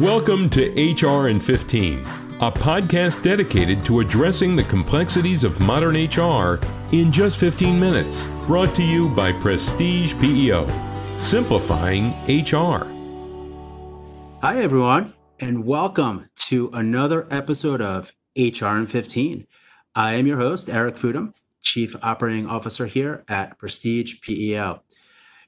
Welcome to HR in 15, a podcast dedicated to addressing the complexities of modern HR in just 15 minutes. Brought to you by Prestige PEO, simplifying HR. Hi, everyone, and welcome to another episode of HR in 15. I am your host, Eric Fudum, Chief Operating Officer here at Prestige PEO.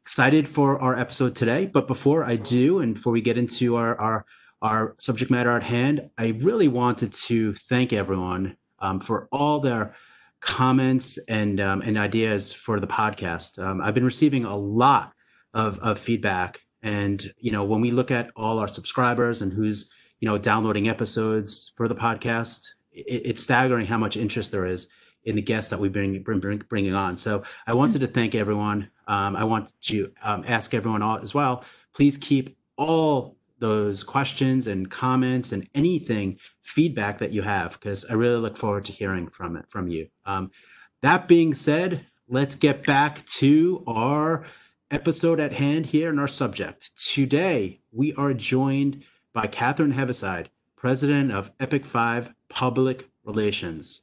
Excited for our episode today, but before I do, and before we get into our, our our subject matter at hand, I really wanted to thank everyone um, for all their comments and um, and ideas for the podcast. Um, I've been receiving a lot of, of feedback, and you know when we look at all our subscribers and who's you know downloading episodes for the podcast, it, it's staggering how much interest there is in the guests that we've been bring, bringing on. So I wanted to thank everyone. Um, I want to um, ask everyone all as well. Please keep all those questions and comments and anything feedback that you have because I really look forward to hearing from it from you. Um, that being said, let's get back to our episode at hand here and our subject. Today we are joined by Catherine Heaviside, president of Epoch Five Public Relations.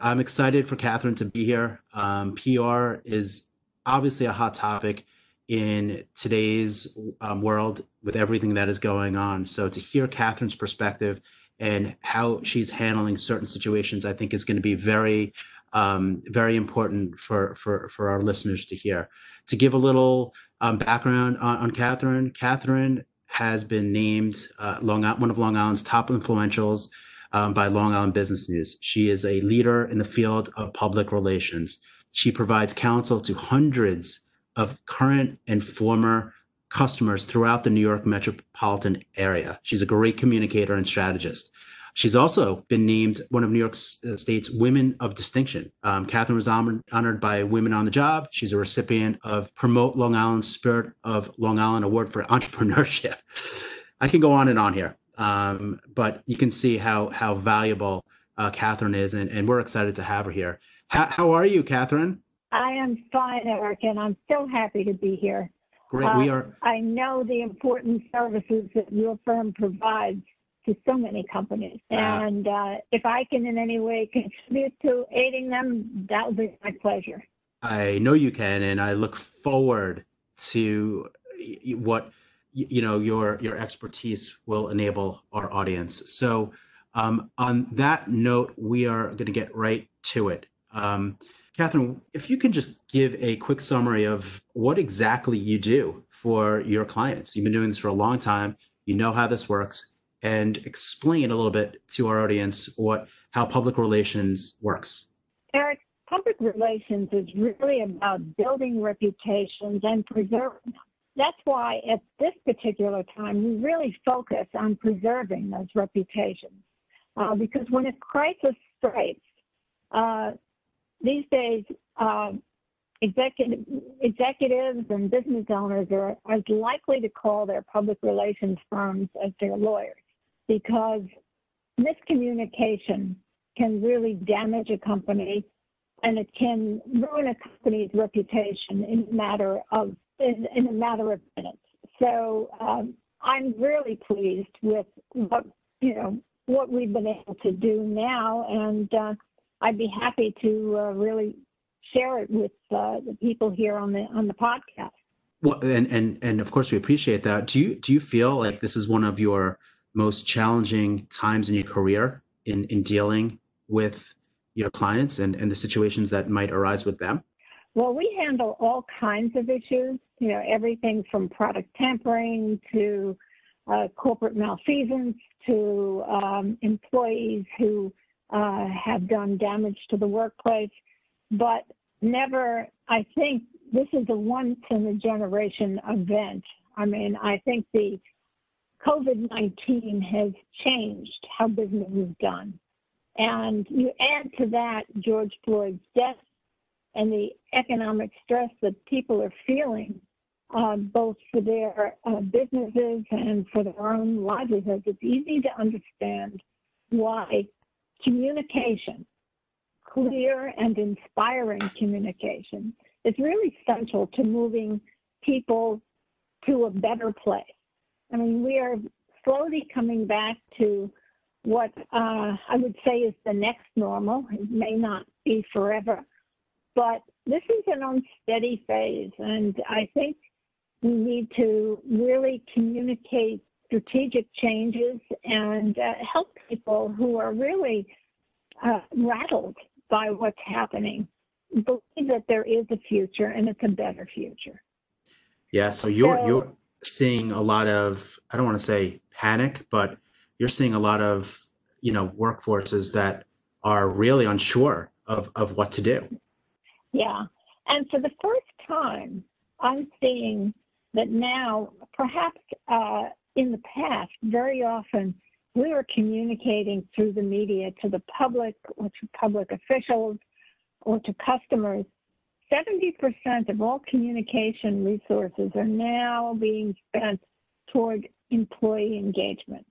I'm excited for Catherine to be here. Um, PR is obviously a hot topic in today's um, world with everything that is going on. So to hear Catherine's perspective and how she's handling certain situations, I think is going to be very, um, very important for, for, for our listeners to hear. To give a little um, background on, on Catherine, Catherine has been named uh, Long, one of Long Island's top influentials um, by Long Island Business News. She is a leader in the field of public relations. She provides counsel to hundreds of current and former customers throughout the New York metropolitan area. She's a great communicator and strategist. She's also been named one of New York uh, State's Women of Distinction. Um, Catherine was honored by Women on the Job. She's a recipient of Promote Long Island Spirit of Long Island Award for Entrepreneurship. I can go on and on here, um, but you can see how how valuable uh, Catherine is, and, and we're excited to have her here. How, how are you, Catherine? I am fine, Eric, and I'm so happy to be here. Great. Uh, we are. I know the important services that your firm provides to so many companies, uh, and uh, if I can in any way contribute to aiding them, that would be my pleasure. I know you can, and I look forward to what you know your your expertise will enable our audience. So, um, on that note, we are going to get right to it. Um, Catherine, if you can just give a quick summary of what exactly you do for your clients. You've been doing this for a long time. You know how this works, and explain a little bit to our audience what how public relations works. Eric, public relations is really about building reputations and preserving them. That's why at this particular time we really focus on preserving those reputations. Uh, because when a crisis strikes, uh, these days, um, executive, executives and business owners are as likely to call their public relations firms as their lawyers because miscommunication can really damage a company and it can ruin a company's reputation in a matter of in, in a matter of minutes. So um, I'm really pleased with what you know what we've been able to do now, and uh, I'd be happy to uh, really share it with uh, the people here on the on the podcast. Well, and and and of course we appreciate that. Do you do you feel like this is one of your most challenging times in your career in in dealing with your clients and and the situations that might arise with them? Well, we handle all kinds of issues. You know, everything from product tampering to uh, corporate malfeasance to um, employees who have done damage to the workplace, but never, I think this is a once in a generation event. I mean, I think the COVID 19 has changed how business is done. And you add to that George Floyd's death and the economic stress that people are feeling, uh, both for their uh, businesses and for their own livelihoods. It's easy to understand why communication, clear and inspiring communication, is really central to moving people to a better place. I mean, we are slowly coming back to what uh, I would say is the next normal. It may not be forever, but this is an unsteady phase, and I think we need to really communicate strategic changes and uh, help people who are really uh, rattled by what's happening believe that there is a future and it's a better future. Yeah, so you're so, you're seeing a lot of I don't want to say panic, but you're seeing a lot of you know workforces that are really unsure of of what to do. Yeah, and for the first time, I'm seeing that now, perhaps uh, in the past, very often we were communicating through the media to the public or to public officials or to customers. 70% of all communication resources are now being spent toward employee engagement.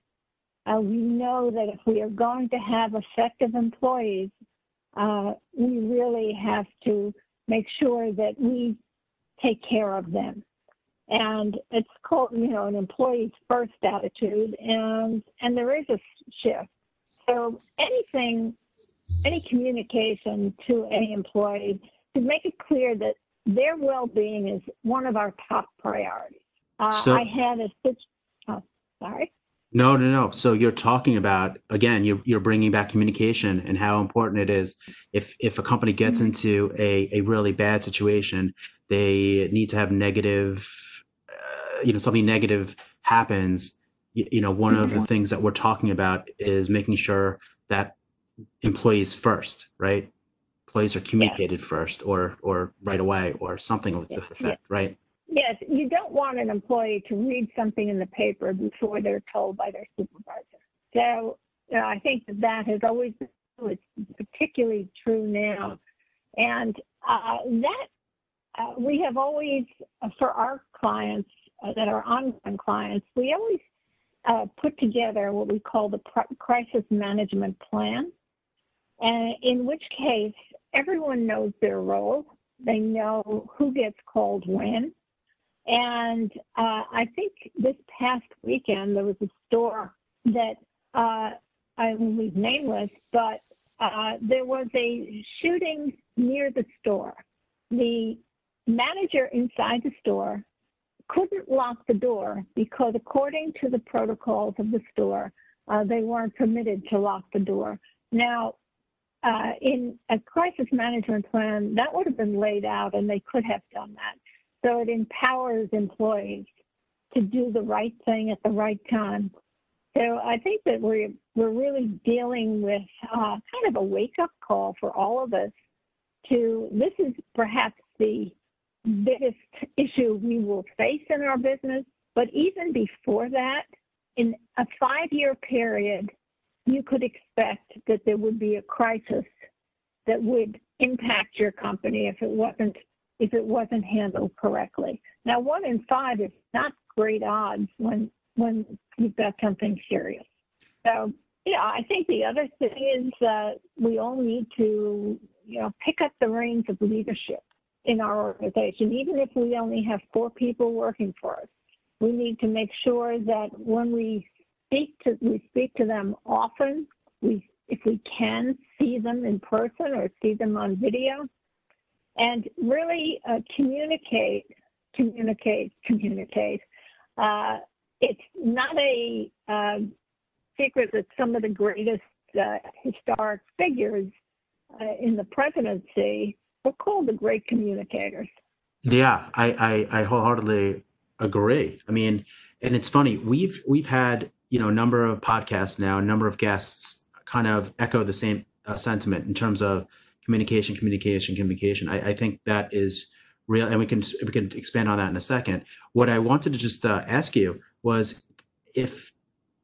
Uh, we know that if we are going to have effective employees, uh, we really have to make sure that we take care of them. And it's called, you know, an employees first attitude, and and there is a shift. So anything, any communication to any employee to make it clear that their well-being is one of our top priorities. Uh, so, I had a, oh, sorry. No, no, no. So you're talking about again, you're you're bringing back communication and how important it is. If if a company gets mm-hmm. into a a really bad situation, they need to have negative, you know, something negative happens. You, you know, one mm-hmm. of the mm-hmm. things that we're talking about is making sure that employees first, right? Employees are communicated yes. first, or or right away, or something like that effect, yes. right? Yes, you don't want an employee to read something in the paper before they're told by their supervisor. So you know, I think that that has always been it's particularly true now. And uh, that uh, we have always, uh, for our clients uh, that are ongoing clients, we always uh, put together what we call the crisis management plan, and in which case everyone knows their role. They know who gets called when, and uh, I think this past weekend there was a store that uh, I will leave nameless, but uh, there was a shooting near the store. The manager inside the store couldn't lock the door because, according to the protocols of the store, uh, they weren't permitted to lock the door. Now, uh, in a crisis management plan, that would have been laid out and they could have done that. So it empowers employees to do the right thing at the right time. So I think that we're we're really dealing with uh, kind of a wake up call for all of us. To this is perhaps the biggest issue we will face in our business, but even before that, in a five year period, you could expect that there would be a crisis that would impact your company if it wasn't if it wasn't handled correctly. Now, one in five is not great odds when when you've got something serious. So, yeah, I think the other thing is uh, we all need to, you know, pick up the reins of leadership in our organization, even if we only have four people working for us. We need to make sure that when we speak to we speak to them often. We, if we can, see them in person or see them on video and really uh, communicate, communicate, communicate. Uh, it's not a uh, secret that some of the greatest uh, historic figures uh, in the presidency were called the great communicators. Yeah, I, I, I wholeheartedly agree. I mean, and it's funny we've we've had you know a number of podcasts now, a number of guests kind of echo the same uh, sentiment in terms of communication, communication, communication. I, I think that is real, and we can we can expand on that in a second. What I wanted to just uh, ask you was if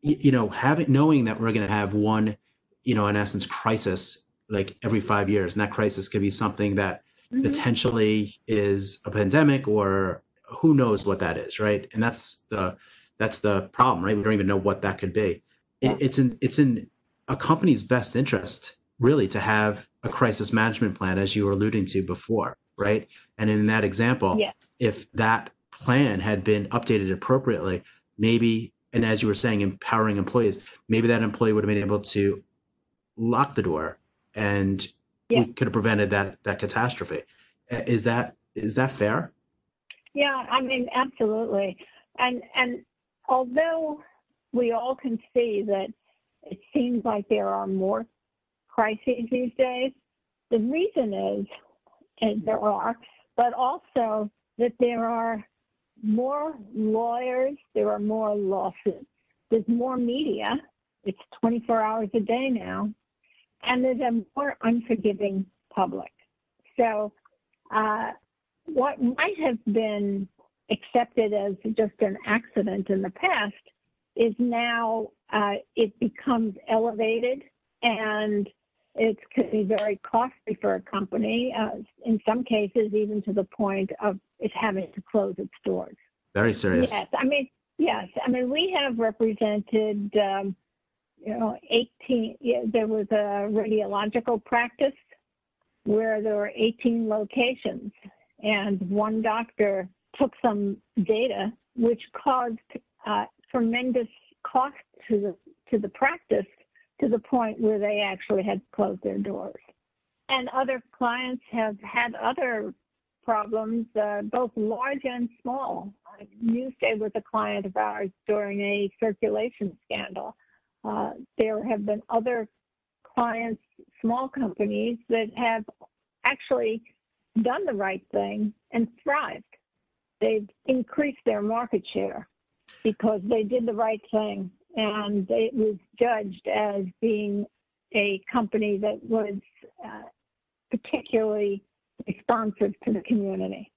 you know having knowing that we're going to have one, you know, in essence, crisis like every five years, and that crisis could be something that mm-hmm. potentially is a pandemic or who knows what that is, right? And that's the that's the problem, right? We don't even know what that could be. It, it's in it's in a company's best interest really to have a crisis management plan, as you were alluding to before, right? And in that example, yeah. if that plan had been updated appropriately, maybe and as you were saying, empowering employees, maybe that employee would have been able to lock the door and yeah. we could have prevented that that catastrophe. Is that is that fair? Yeah, I mean, absolutely. And and although we all can see that it seems like there are more crises these days, the reason is, and there are, but also that there are more lawyers, there are more lawsuits, there's more media. It's 24 hours a day now, and there's a more unforgiving public. So, uh, what might have been accepted as just an accident in the past is now uh, it becomes elevated and it could be very costly for a company, uh, in some cases, even to the point of it having to close its doors. Very serious. Yes, I mean, yes, I mean, we have represented, um, you know, 18, yeah, there was a radiological practice where there were 18 locations, and one doctor took some data which caused uh, tremendous cost to the to the practice to the point where they actually had to close their doors. And other clients have had other problems, uh, both large and small. Newsday was a client of ours during a circulation scandal. Uh, there have been other clients, small companies, that have actually done the right thing and thrived. They've increased their market share because they did the right thing and it was judged as being a company that was uh, particularly responsive to the community.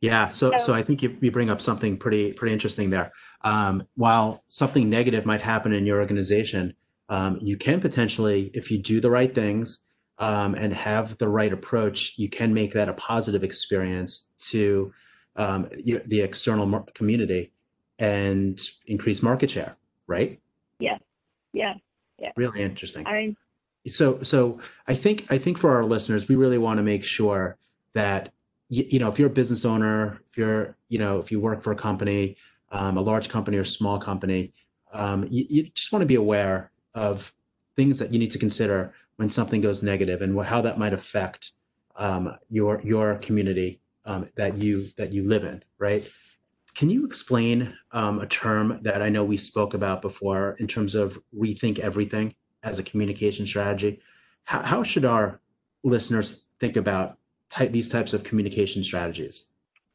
Yeah, so so, so I think you, you bring up something pretty pretty interesting there. Um, while something negative might happen in your organization, um, you can potentially, if you do the right things um, and have the right approach, you can make that a positive experience to um, the external community and increase market share right? Yeah, yeah, yeah. Really interesting. I so so I think I think for our listeners, we really want to make sure that you, you know if you're a business owner, if you're you know if you work for a company, um, a large company or small company, um, you, you just want to be aware of things that you need to consider when something goes negative and how that might affect um, your your community um, that you that you live in, right? Can you explain um, a term that I know we spoke about before in terms of rethink everything as a communication strategy? How, how should our listeners think about type, these types of communication strategies?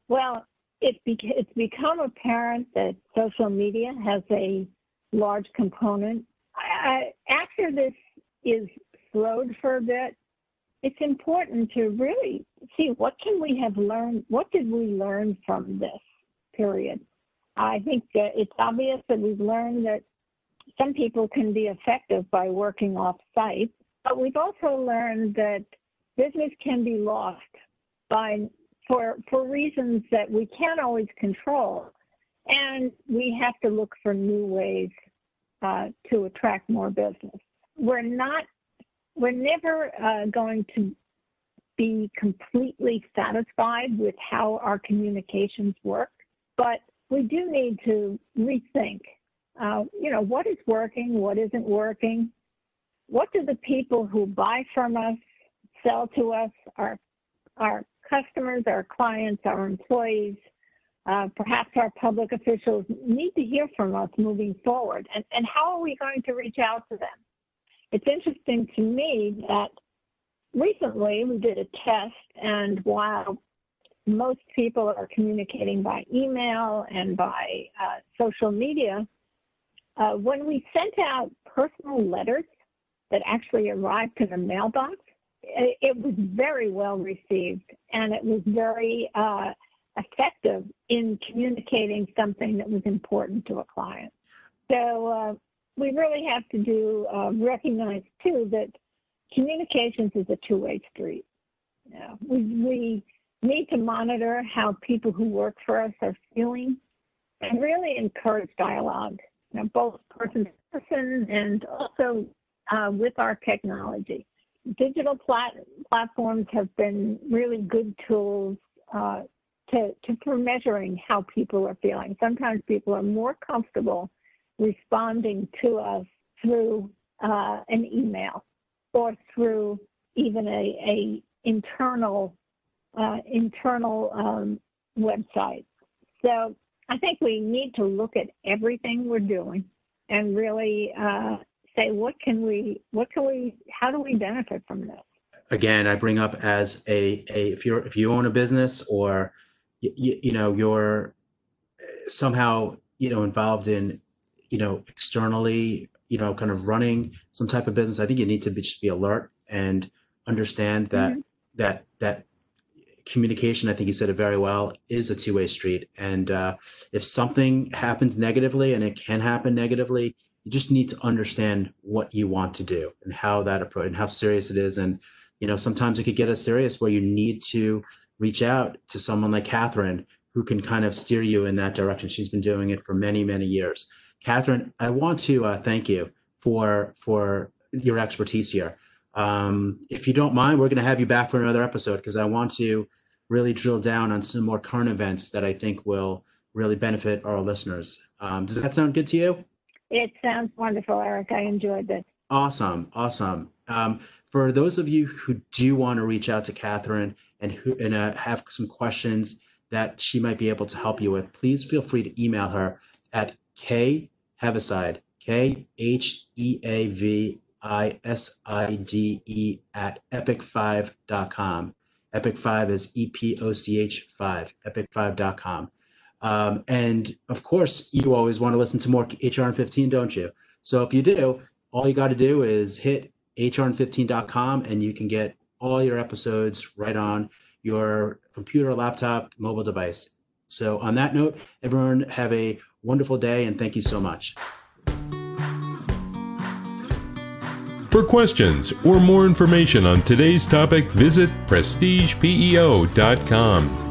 Well, it be, it's become apparent that social media has a large component. I, after this is slowed for a bit, it's important to really see what can we have learned, what did we learn from this? period. I think that it's obvious that we've learned that some people can be effective by working off site, but we've also learned that business can be lost by for for reasons that we can't always control, and we have to look for new ways uh, to attract more business. We're not we're never uh, going to be completely satisfied with how our communications work. But we do need to rethink, uh, you know, what is working, what isn't working. What do the people who buy from us, sell to us, our, our customers, our clients, our employees, uh, perhaps our public officials need to hear from us moving forward. And, and how are we going to reach out to them? It's interesting to me that recently we did a test, and while most people are communicating by email and by uh, social media. Uh, when we sent out personal letters that actually arrived to the mailbox, it, was very well received and it was very uh, effective in communicating something that was important to a client. So uh, we really have to do uh, recognize too that communications is a two-way street. Yeah, we, we need to monitor how people who work for us are feeling and really encourage dialogue, you know, both person to person and also uh, with our technology. Digital plat- platforms have been really good tools uh, to, to for measuring how people are feeling. Sometimes people are more comfortable responding to us through uh, an email or through even a, a internal uh, internal um, website. So I think we need to look at everything we're doing and really uh, say what can we what can we how do we benefit from this again i bring up as a, a if you're if you own a business or you, you know you're somehow you know involved in you know externally you know kind of running some type of business i think you need to be, just be alert and understand that mm-hmm. that that communication i think you said it very well is a two-way street and uh, if something happens negatively and it can happen negatively you just need to understand what you want to do and how that approach and how serious it is. And you know sometimes it could get as serious where you need to reach out to someone like catherine who can kind of steer you in that direction. She's been doing it for many many years. Catherine i want to uh, thank you for for your expertise here. Um, if you don't mind we're going to have you back for another episode because i want to really drill down on some more current events that i think will really benefit our listeners. Um, does that sound good to you it sounds wonderful, Eric. I enjoyed this. Awesome, awesome. Um, for those of you who do want to reach out to Catherine and who and uh, have some questions that she might be able to help you with, please feel free to email her at k heaviside k h e a v i s i d e at epoch5.com. Epoch5 is E P O C H 5, epoch5.com. Um, and of course, you always want to listen to more HR in 15, don't you? So if you do, all you got to do is hit hrn15.com and you can get all your episodes right on your computer, laptop, mobile device. So on that note, everyone have a wonderful day and thank you so much. For questions or more information on today's topic, visit prestigepeo.com.